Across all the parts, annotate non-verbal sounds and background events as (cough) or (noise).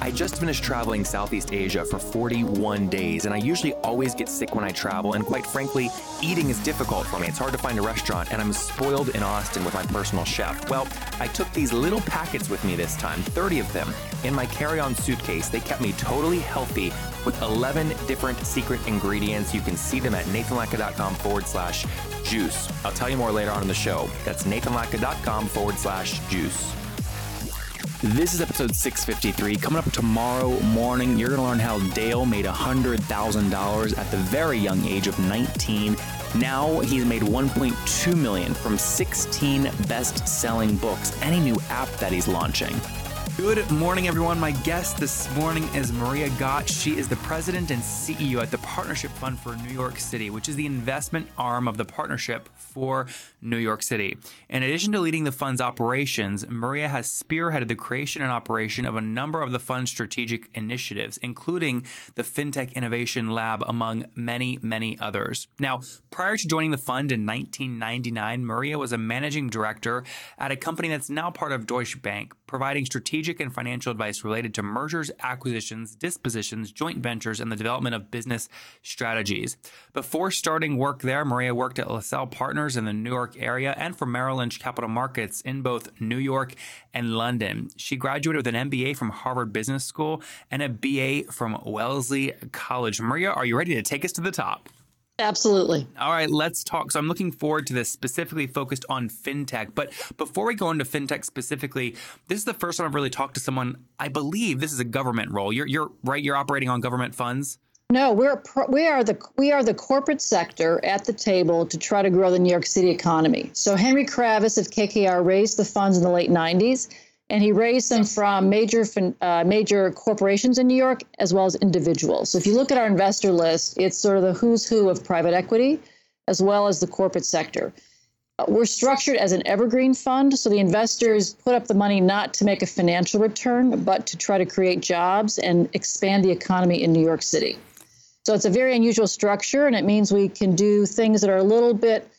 I just finished traveling Southeast Asia for 41 days, and I usually always get sick when I travel, and quite frankly, eating is difficult for me. It's hard to find a restaurant, and I'm spoiled in Austin with my personal chef. Well, I took these little packets with me this time, 30 of them, in my carry on suitcase. They kept me totally healthy with 11 different secret ingredients. You can see them at nathanlatka.com forward slash juice. I'll tell you more later on in the show. That's nathanlatka.com forward slash juice. This is episode 653. Coming up tomorrow morning, you're going to learn how Dale made $100,000 at the very young age of 19. Now he's made 1.2 million from 16 best-selling books and a new app that he's launching. Good morning, everyone. My guest this morning is Maria Gotsch. She is the president and CEO at the Partnership Fund for New York City, which is the investment arm of the partnership for New York City. In addition to leading the fund's operations, Maria has spearheaded the creation and operation of a number of the fund's strategic initiatives, including the FinTech Innovation Lab, among many, many others. Now, prior to joining the fund in 1999, Maria was a managing director at a company that's now part of Deutsche Bank, providing strategic strategic and financial advice related to mergers, acquisitions, dispositions, joint ventures, and the development of business strategies. Before starting work there, Maria worked at LaSalle Partners in the New York area and for Merrill Lynch Capital Markets in both New York and London. She graduated with an MBA from Harvard Business School and a BA from Wellesley College. Maria, are you ready to take us to the top? Absolutely. All right, let's talk. So I'm looking forward to this specifically focused on fintech. But before we go into fintech specifically, this is the first time I've really talked to someone. I believe this is a government role. You're, you're right. You're operating on government funds. No, we're we are the we are the corporate sector at the table to try to grow the New York City economy. So Henry Kravis of KKR raised the funds in the late 90s and he raised them from major uh, major corporations in New York as well as individuals. So if you look at our investor list, it's sort of the who's who of private equity as well as the corporate sector. Uh, we're structured as an evergreen fund, so the investors put up the money not to make a financial return, but to try to create jobs and expand the economy in New York City. So it's a very unusual structure, and it means we can do things that are a little bit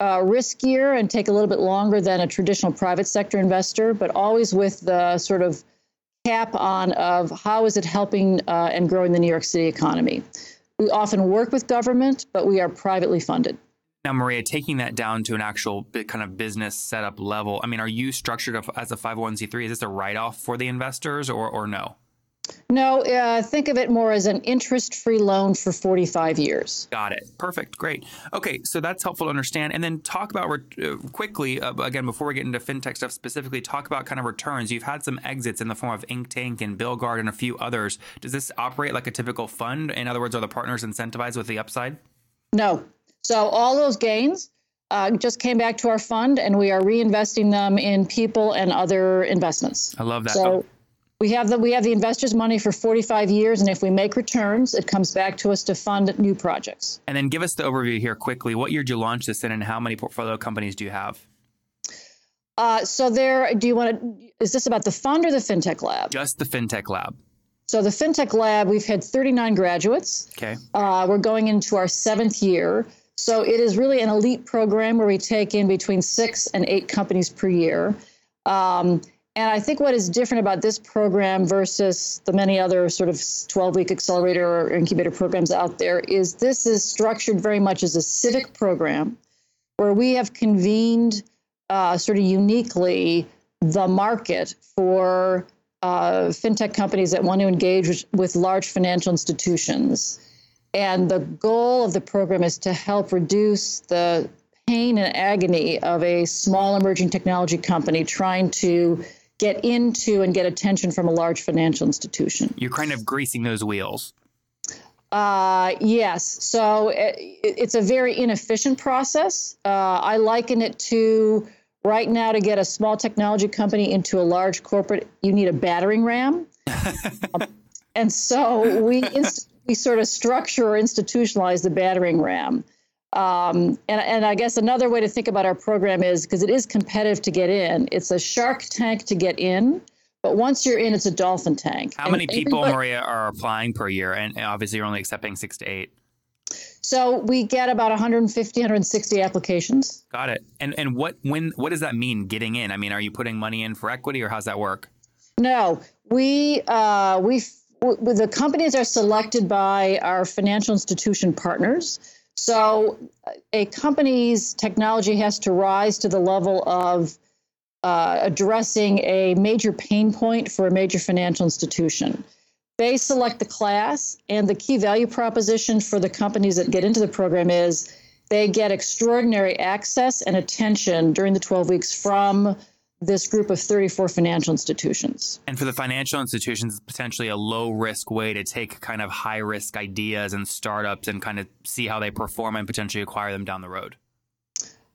uh, riskier and take a little bit longer than a traditional private sector investor, but always with the sort of cap on of how is it helping uh, and growing the New York City economy. We often work with government, but we are privately funded. Now, Maria, taking that down to an actual kind of business setup level, I mean, are you structured as a 501c3? Is this a write off for the investors or, or no? No, uh, think of it more as an interest free loan for 45 years. Got it. Perfect. Great. Okay, so that's helpful to understand. And then talk about uh, quickly, uh, again, before we get into fintech stuff specifically, talk about kind of returns. You've had some exits in the form of Inktank and BillGuard and a few others. Does this operate like a typical fund? In other words, are the partners incentivized with the upside? No. So all those gains uh, just came back to our fund and we are reinvesting them in people and other investments. I love that. So, we have the we have the investors' money for 45 years, and if we make returns, it comes back to us to fund new projects. And then give us the overview here quickly. What year did you launch this in, and how many portfolio companies do you have? Uh, so there, do you want to? Is this about the fund or the fintech lab? Just the fintech lab. So the fintech lab, we've had 39 graduates. Okay. Uh, we're going into our seventh year. So it is really an elite program where we take in between six and eight companies per year. Um, and I think what is different about this program versus the many other sort of 12 week accelerator or incubator programs out there is this is structured very much as a civic program where we have convened uh, sort of uniquely the market for uh, fintech companies that want to engage with, with large financial institutions. And the goal of the program is to help reduce the pain and agony of a small emerging technology company trying to get into and get attention from a large financial institution. You're kind of greasing those wheels. Uh, yes. So it, it's a very inefficient process. Uh, I liken it to right now to get a small technology company into a large corporate, you need a battering ram. um, (laughs) and so we inst- we sort of structure or institutionalize the battering ram. Um, and, and I guess another way to think about our program is because it is competitive to get in, it's a shark tank to get in. But once you're in, it's a dolphin tank. How and many people, Maria, are applying per year? And obviously, you're only accepting six to eight. So we get about 150, 160 applications. Got it. And and what when what does that mean getting in? I mean, are you putting money in for equity, or how's that work? No, we uh, we the companies are selected by our financial institution partners. So a company's technology has to rise to the level of uh, addressing a major pain point for a major financial institution. They select the class, and the key value proposition for the companies that get into the program is they get extraordinary access and attention during the 12 weeks from this group of 34 financial institutions. And for the financial institutions, it's potentially a low risk way to take kind of high risk ideas and startups and kind of see how they perform and potentially acquire them down the road.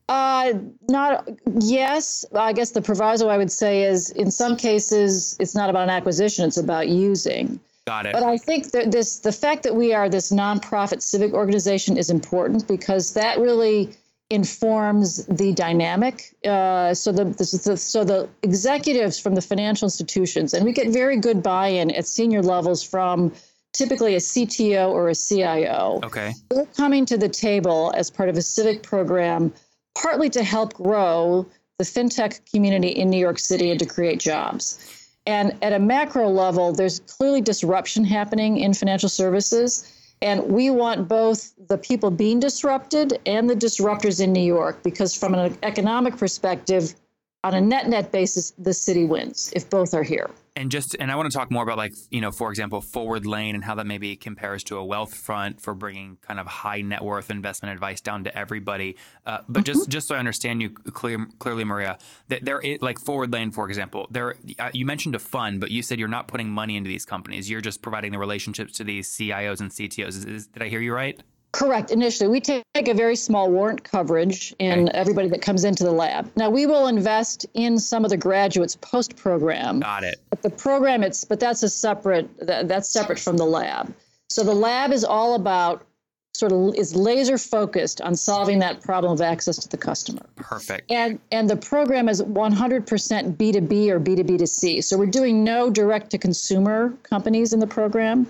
Uh, not yes. I guess the proviso I would say is in some cases it's not about an acquisition; it's about using. Got it. But I think that this the fact that we are this nonprofit civic organization is important because that really informs the dynamic. Uh, so the, the, so the executives from the financial institutions, and we get very good buy-in at senior levels from typically a CTO or a CIO. Okay. They're coming to the table as part of a civic program, partly to help grow the fintech community in New York City and to create jobs. And at a macro level, there's clearly disruption happening in financial services. And we want both the people being disrupted and the disruptors in New York because, from an economic perspective, on a net net basis, the city wins if both are here and just and I want to talk more about like you know for example ForwardLane and how that maybe compares to a Wealthfront for bringing kind of high net worth investment advice down to everybody. Uh, but mm-hmm. just just so I understand you clear, clearly, Maria, that there is like ForwardLane for example. There uh, you mentioned a fund, but you said you're not putting money into these companies. You're just providing the relationships to these CIOs and CTOs. Is, is, did I hear you right? Correct. Initially, we take a very small warrant coverage in okay. everybody that comes into the lab. Now, we will invest in some of the graduates post program. Got it. But the program, it's but that's a separate that, that's separate from the lab. So the lab is all about sort of is laser focused on solving that problem of access to the customer. Perfect. And and the program is 100% B2B or B2B to C. So we're doing no direct to consumer companies in the program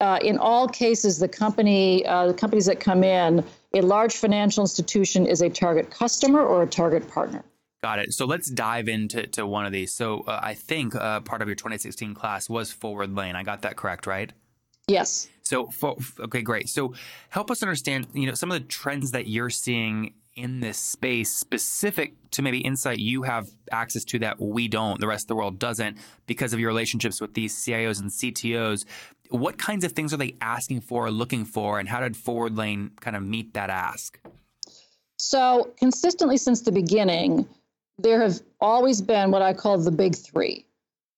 uh, in all cases, the company, uh, the companies that come in, a large financial institution is a target customer or a target partner. Got it. So let's dive into to one of these. So uh, I think uh, part of your 2016 class was ForwardLane. I got that correct, right? Yes. So for, okay, great. So help us understand, you know, some of the trends that you're seeing in this space specific to maybe insight you have access to that we don't, the rest of the world doesn't, because of your relationships with these CIOs and CTOs. What kinds of things are they asking for, or looking for, and how did ForwardLane kind of meet that ask? So, consistently since the beginning, there have always been what I call the big three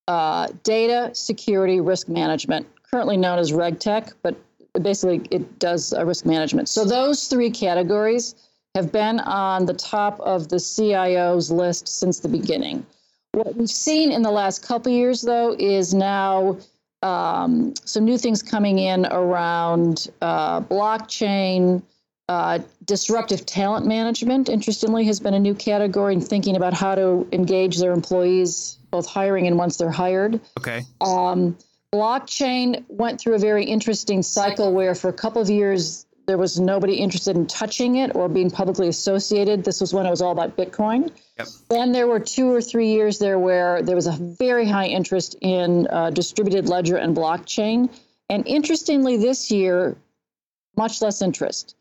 uh, data, security, risk management, currently known as RegTech, but basically it does uh, risk management. So, those three categories have been on the top of the CIO's list since the beginning. What we've seen in the last couple years, though, is now um, some new things coming in around uh, blockchain. Uh, disruptive talent management, interestingly, has been a new category in thinking about how to engage their employees, both hiring and once they're hired. Okay. Um, blockchain went through a very interesting cycle where, for a couple of years, there was nobody interested in touching it or being publicly associated. This was when it was all about Bitcoin. Yep. Then there were two or three years there where there was a very high interest in uh, distributed ledger and blockchain. And interestingly, this year, much less interest.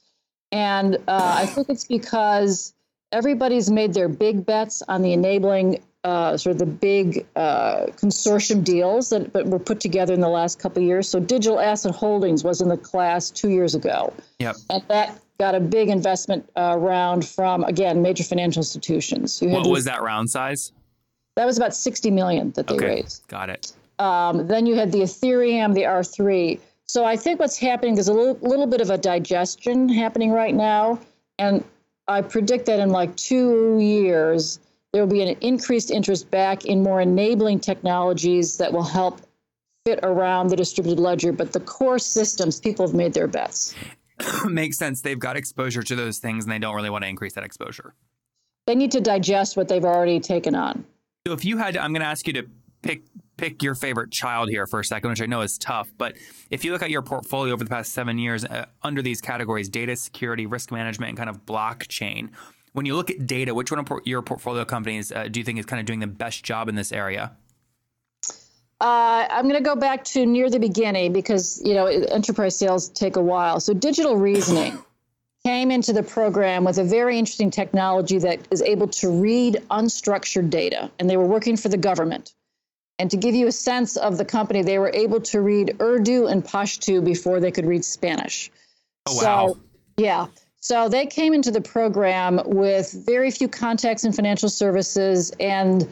And uh, I think it's because everybody's made their big bets on the enabling uh, sort of the big uh, consortium deals that but were put together in the last couple of years. So Digital Asset Holdings was in the class two years ago. Yep. And that got a big investment uh, round from again major financial institutions. what was that round size? That was about 60 million that they okay. raised. Got it. Um, then you had the Ethereum, the R3. So I think what's happening is a little, little bit of a digestion happening right now. And I predict that in like two years, there will be an increased interest back in more enabling technologies that will help fit around the distributed ledger, but the core systems, people have made their bets. (coughs) Makes sense. They've got exposure to those things and they don't really want to increase that exposure. They need to digest what they've already taken on. So if you had, to, I'm going to ask you to pick pick your favorite child here for a second, which I know is tough. But if you look at your portfolio over the past seven years uh, under these categories data security, risk management, and kind of blockchain, when you look at data, which one of your portfolio companies uh, do you think is kind of doing the best job in this area? Uh, I'm going to go back to near the beginning because you know enterprise sales take a while. So Digital Reasoning (clears throat) came into the program with a very interesting technology that is able to read unstructured data, and they were working for the government. And to give you a sense of the company, they were able to read Urdu and Pashto before they could read Spanish. Oh, wow. So, yeah. So they came into the program with very few contacts in financial services and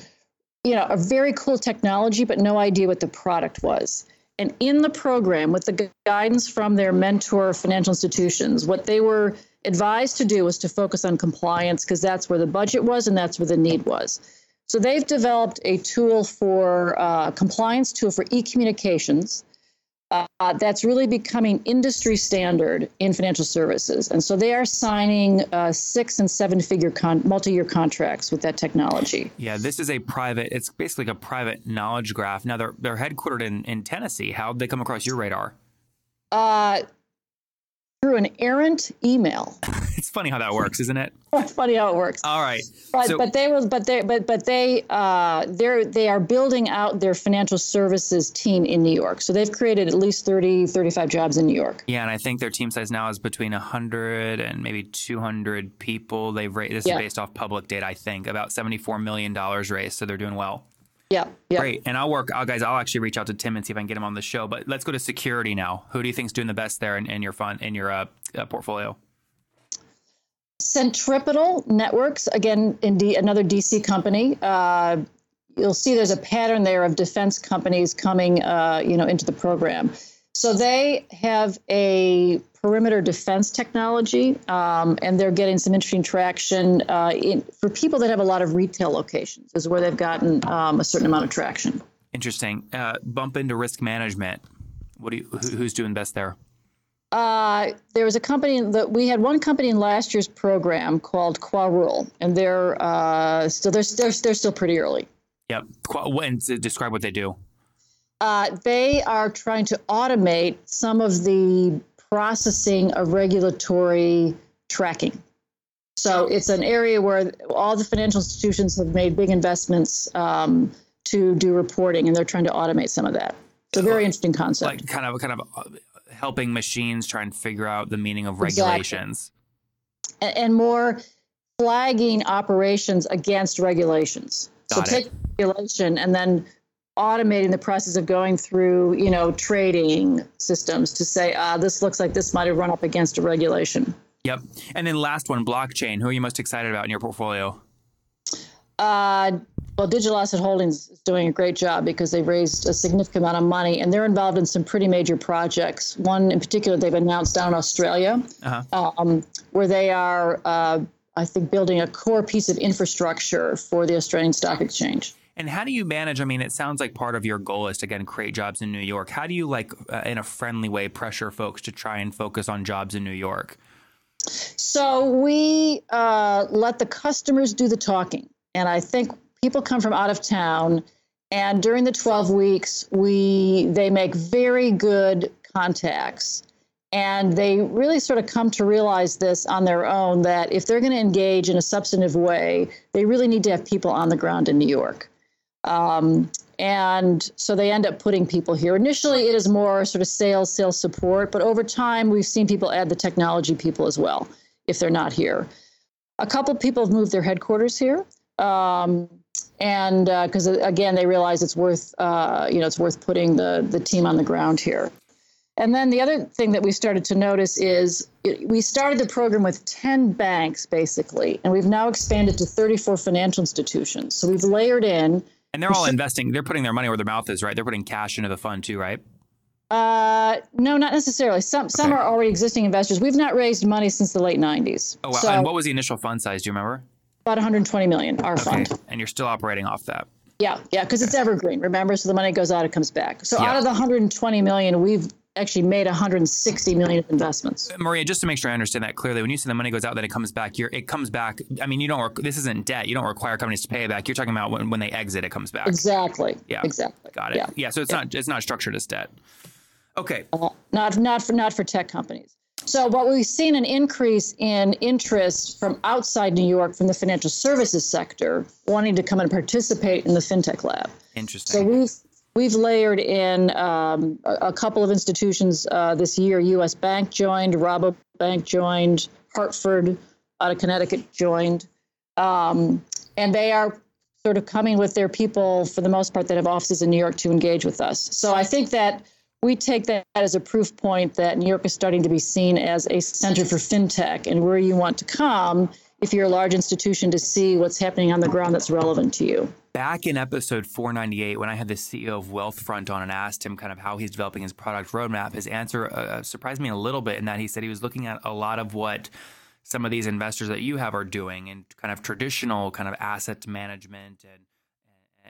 you know, a very cool technology, but no idea what the product was. And in the program, with the guidance from their mentor financial institutions, what they were advised to do was to focus on compliance because that's where the budget was and that's where the need was. So they've developed a tool for uh, compliance tool for e-communications uh, that's really becoming industry standard in financial services. And so they are signing uh, six and seven figure con- multi year contracts with that technology. Yeah, this is a private, it's basically like a private knowledge graph. Now they're, they're headquartered in, in Tennessee. How'd they come across your radar? Uh, through an errant email. (laughs) it's funny how that works, isn't it? (laughs) It's funny how it works. All right. But so, but they was but they but but they uh they're they are building out their financial services team in New York. So they've created at least 30 35 jobs in New York. Yeah, and I think their team size now is between 100 and maybe 200 people. They've raised this yeah. is based off public data, I think, about 74 million dollars raised, so they're doing well. Yeah, yeah. Great. And I'll work, I'll, guys, I'll actually reach out to Tim and see if I can get him on the show. But let's go to security now. Who do you think is doing the best there in, in your fund, in your uh, uh, portfolio? Centripetal Networks, again, in D, another DC company. Uh, you'll see there's a pattern there of defense companies coming, uh, you know, into the program. So they have a perimeter defense technology, um, and they're getting some interesting traction uh, in, for people that have a lot of retail locations. Is where they've gotten um, a certain amount of traction. Interesting. Uh, bump into risk management. What do you, who, who's doing best there? Uh, there was a company that we had one company in last year's program called Quarul, and they're uh, still they're, they're they're still pretty early. Yep. And describe what they do. Uh, they are trying to automate some of the processing of regulatory tracking. So it's an area where all the financial institutions have made big investments um, to do reporting, and they're trying to automate some of that. So very interesting concept. Like kind of kind of uh, helping machines try and figure out the meaning of regulations. Exactly. And, and more flagging operations against regulations. Got so it. take regulation and then automating the process of going through, you know, trading systems to say, ah, this looks like this might have run up against a regulation. Yep. And then last one, blockchain. Who are you most excited about in your portfolio? Uh, well, Digital Asset Holdings is doing a great job because they've raised a significant amount of money and they're involved in some pretty major projects. One in particular they've announced down in Australia, uh-huh. um, where they are, uh, I think, building a core piece of infrastructure for the Australian Stock Exchange. And how do you manage? I mean, it sounds like part of your goal is to again create jobs in New York. How do you like, uh, in a friendly way, pressure folks to try and focus on jobs in New York? So we uh, let the customers do the talking, and I think people come from out of town, and during the 12 weeks, we they make very good contacts. And they really sort of come to realize this on their own that if they're going to engage in a substantive way, they really need to have people on the ground in New York. Um, and so they end up putting people here. Initially, it is more sort of sales, sales support, but over time, we've seen people add the technology people as well if they're not here. A couple people have moved their headquarters here, um, and because uh, again, they realize it's worth uh, you know it's worth putting the the team on the ground here. And then the other thing that we started to notice is it, we started the program with 10 banks basically, and we've now expanded to 34 financial institutions. So we've layered in and they're all investing. They're putting their money where their mouth is, right? They're putting cash into the fund too, right? Uh, no, not necessarily. Some some okay. are already existing investors. We've not raised money since the late '90s. Oh, wow. So and what was the initial fund size? Do you remember? About 120 million. Our okay. fund. And you're still operating off that. Yeah, yeah, because it's evergreen. Remember, so the money goes out, it comes back. So Yeah. out of the 120 million, we've actually made 160 million investments. Uh, Maria, just to make sure I understand that clearly, when you say the money goes out, then it comes back. You're, it comes back. I mean, you don't. Rec- this isn't debt. You don't require companies to pay it back. You're talking about when, when they exit, it comes back. Exactly. Yeah. Exactly. Got it. Yeah. Yeah. so it's not. It's not structured as debt. Okay. Uh, not not for not for tech companies. So what we've seen an increase in interest from outside New York from the financial services sector wanting to come and participate in the fintech lab. Interesting. So we've we've layered in um, a, couple of institutions uh, this year. U.S. Bank joined, Rabobank joined, Hartford out of Connecticut joined, um, and they are sort of coming with their people for the most part that have offices in New York to engage with us. So I think that we take that as a proof point that New York is starting to be seen as a center for fintech and where you want to come if you're a large institution to see what's happening on the ground that's relevant to you. Back in episode 498, when I had the CEO of Wealthfront on and asked him kind of how he's developing his product roadmap, his answer uh, surprised me a little bit in that he said he was looking at a lot of what some of these investors that you have are doing and kind of traditional kind of asset management and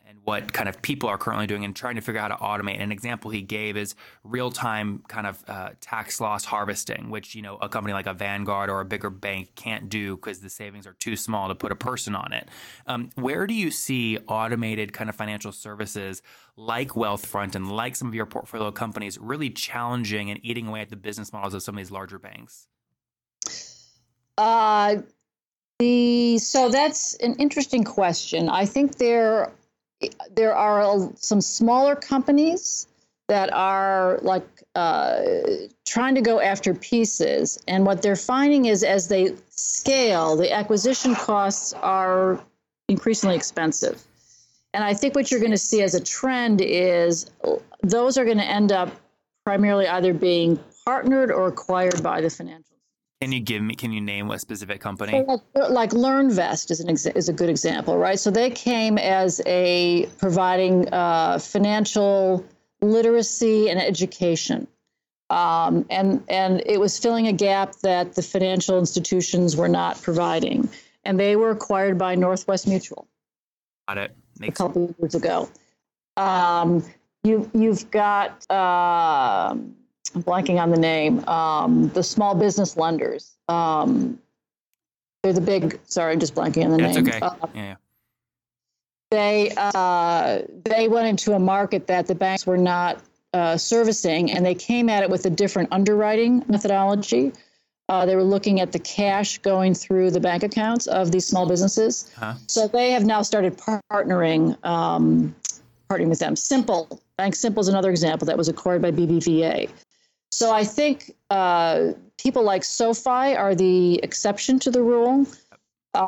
and what kind of people are currently doing and trying to figure out how to automate. An example he gave is real time kind of uh, tax loss harvesting, which you know a company like a Vanguard or a bigger bank can't do because the savings are too small to put a person on it. Um, where do you see automated kind of financial services like Wealthfront and like some of your portfolio companies really challenging and eating away at the business models of some of these larger banks? Uh, the so that's an interesting question. I think there there are some smaller companies that are like uh, trying to go after pieces, and what they're finding is as they scale, the acquisition costs are increasingly expensive. And I think what you're going to see as a trend is those are going to end up primarily either being partnered or acquired by the financial Can you give me? Can you name a specific company? like, like LearnVest is an exa- is a good example, right? So they came as a providing uh, financial literacy and education, um, and and it was filling a gap that the financial institutions were not providing, and they were acquired by Northwest Mutual Got it. a Makes couple of years ago. Um, you you've got um I'm blanking on the name. Um, the small business lenders. Um, they're the big. Sorry, I'm just blanking on the That's name. okay. Uh, Yeah, they uh, they went into a market that the banks were not uh, servicing, and they came at it with a different underwriting methodology. Uh, they were looking at the cash going through the bank accounts of these small businesses. Huh? So they have now started partnering, um, partnering with them. Simple Bank Simple is another example that was acquired by BBVA. So I think uh, people like SoFi are the exception to the rule,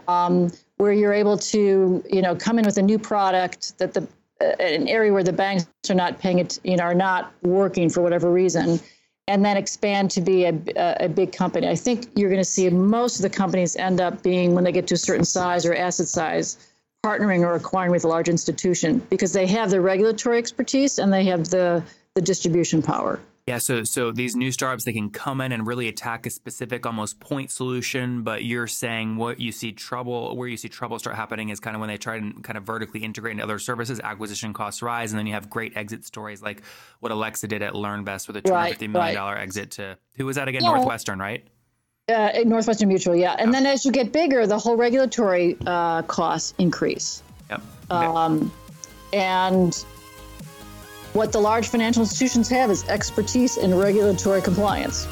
um, where you're able to, you know, come in with a new product that the uh, an area where the banks are not paying it, you know, are not working for whatever reason, and then expand to be a, a, a big company. I think you're going to see most of the companies end up being when they get to a certain size or asset size, partnering or acquiring with a large institution because they have the regulatory expertise and they have the the distribution power. Yeah, so so these new startups they can come in and really attack a specific almost point solution, but you're saying what you see trouble where you see trouble start happening is kind of when they try and kind of vertically integrate into other services, acquisition costs rise, and then you have great exit stories like what Alexa did at LearnVest with a two hundred fifty million right. dollar exit to who was that again? Yeah. Northwestern, right? Uh, Northwestern Mutual, yeah. And then as you get bigger, the whole regulatory uh, costs increase. Yep. Okay. Um, and what the large financial institutions have is expertise in regulatory compliance.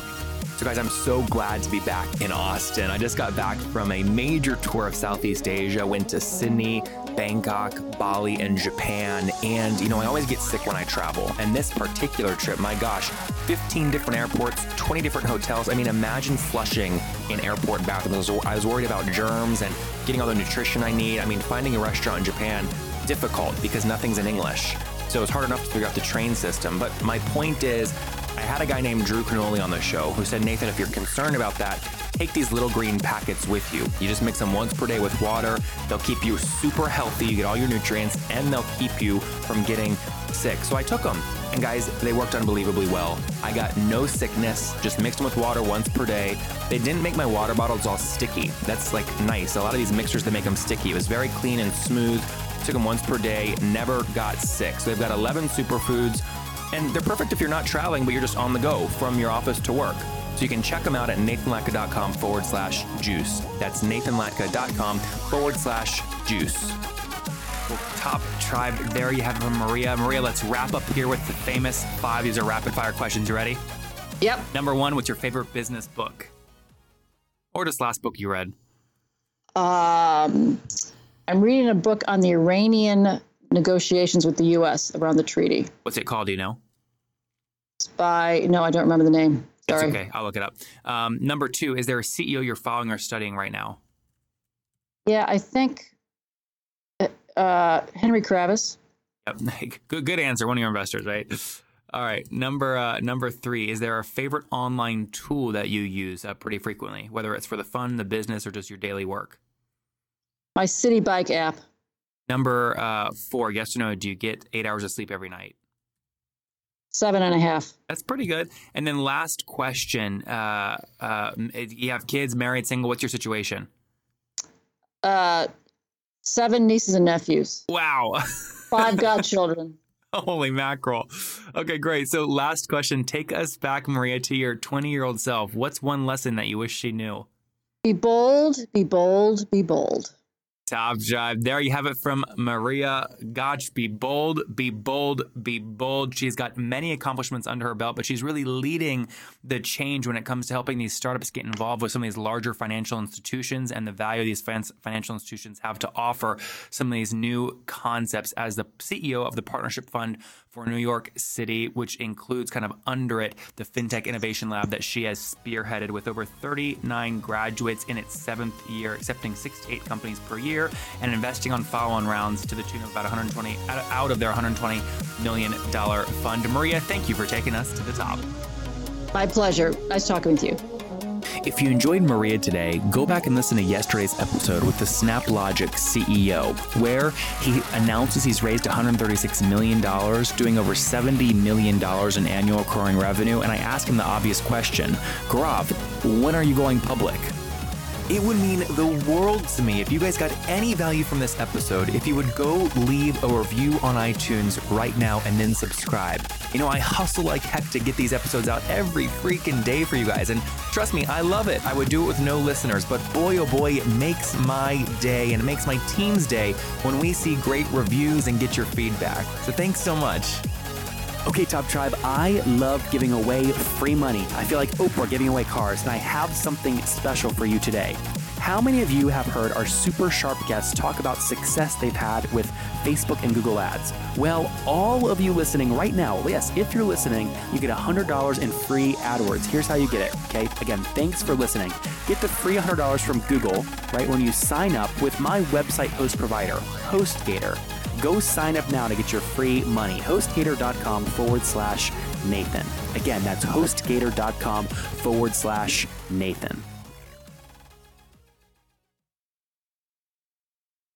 So, guys, I'm so glad to be back in Austin. I just got back from a major tour of Southeast Asia. Went to Sydney, Bangkok, Bali, and Japan. And, you know, I always get sick when I travel. And this particular trip, my gosh, 15 different airports, 20 different hotels. I mean, imagine flushing in airport bathrooms. I was- worried about germs and getting all the nutrition I need. I mean, finding a restaurant in Japan, difficult because nothing's in English. So it's hard enough to figure out the train system. But my point is, I had a guy named Drew Canole on the show who said, Nathan, if you're concerned about that, take these little green packets with you. You just mix them once per day with water. They'll keep you super healthy. You get all your nutrients and they'll keep you from getting sick. So I took them. And guys, they worked unbelievably well. I got no sickness, just mixed them with water once per day. They didn't make my water bottles all sticky. That's like nice. A lot of these mixers, they make them sticky. It was very clean and smooth took them once per day, never got sick. So they've got 11 superfoods, and they're perfect if you're not traveling, but you're just on the go from your office to work. So you can check them out at nathanlatka.com forward slash juice. That's nathanlatka.com forward slash juice. Well, top tribe, there you have it from Maria. Maria, let's wrap up here with the famous five. These are rapid fire questions. You ready? Yep. Number one, what's your favorite business book? Or just last book you read? Um, I'm reading a book on the Iranian negotiations with the U.S. around the treaty. What's it called? Do you know? It's by no, I don't remember the name. That's okay. I'll look it up. Um, number two, is there a CEO you're following or studying right now? Yeah, I think uh, Henry Kravis. Yep. (laughs) Good, good answer. One of your investors, right? All right. Number uh, number three, is there a favorite online tool that you use uh, pretty frequently, whether it's for the fun, the business, or just your daily work? My Citi Bike app. Number uh, four, yes or no, do you get eight hours of sleep every night? Seven and a half. That's pretty good. And then last question, uh, uh, you have kids, married, single. What's your situation? Uh, seven nieces and nephews. Wow. Five (laughs) godchildren. Holy mackerel. Okay, great. So, last question. Take us back, Maria, to your 20 year old self. What's one lesson that you wish she knew? Be bold, be bold, be bold. Top Tribe. There you have it from Maria Gotsch. Be bold, be bold, be bold. She's got many accomplishments under her belt, but she's really leading the change when it comes to helping these startups get involved with some of these larger financial institutions and the value these financial institutions have to offer some of these new concepts as the CEO of the Partnership Fund for New York City, which includes kind of under it the FinTech Innovation Lab that she has spearheaded with over 39 graduates in its seventh year, accepting six to eight companies per year and investing on follow-on rounds to the tune of about 120 out of their 120 million dollar fund. Maria, thank you for taking us to the top. My pleasure. Nice talking with you. If you enjoyed Maria today, go back and listen to yesterday's episode with the SnapLogic CEO, where he announces he's raised $136 million, doing over $70 million in annual recurring revenue. And I ask him the obvious question Gaurav, when are you going public? It would mean the world to me if you guys got any value from this episode if you would go leave a review on iTunes right now and then subscribe. You know, I hustle like heck to get these episodes out every freaking day for you guys. And trust me, I love it. I would do it with no listeners, but boy, oh boy, it makes my day and it makes my team's day when we see great reviews and get your feedback. So thanks so much. Okay, Top Tribe, I love giving away free money. I feel like Oprah giving away cars, and I have something special for you today. How many of you have heard our super sharp guests talk about success they've had with Facebook and Google Ads? Well, all of you listening right now, yes, if you're listening, you get $100 in free AdWords. Here's how you get it, okay? Again, thanks for listening. Get the free $100 from Google right when you sign up with my website host provider, HostGator. Go sign up now to get your free money. HostGator.com forward slash Nathan. Again, that's HostGator.com forward slash Nathan.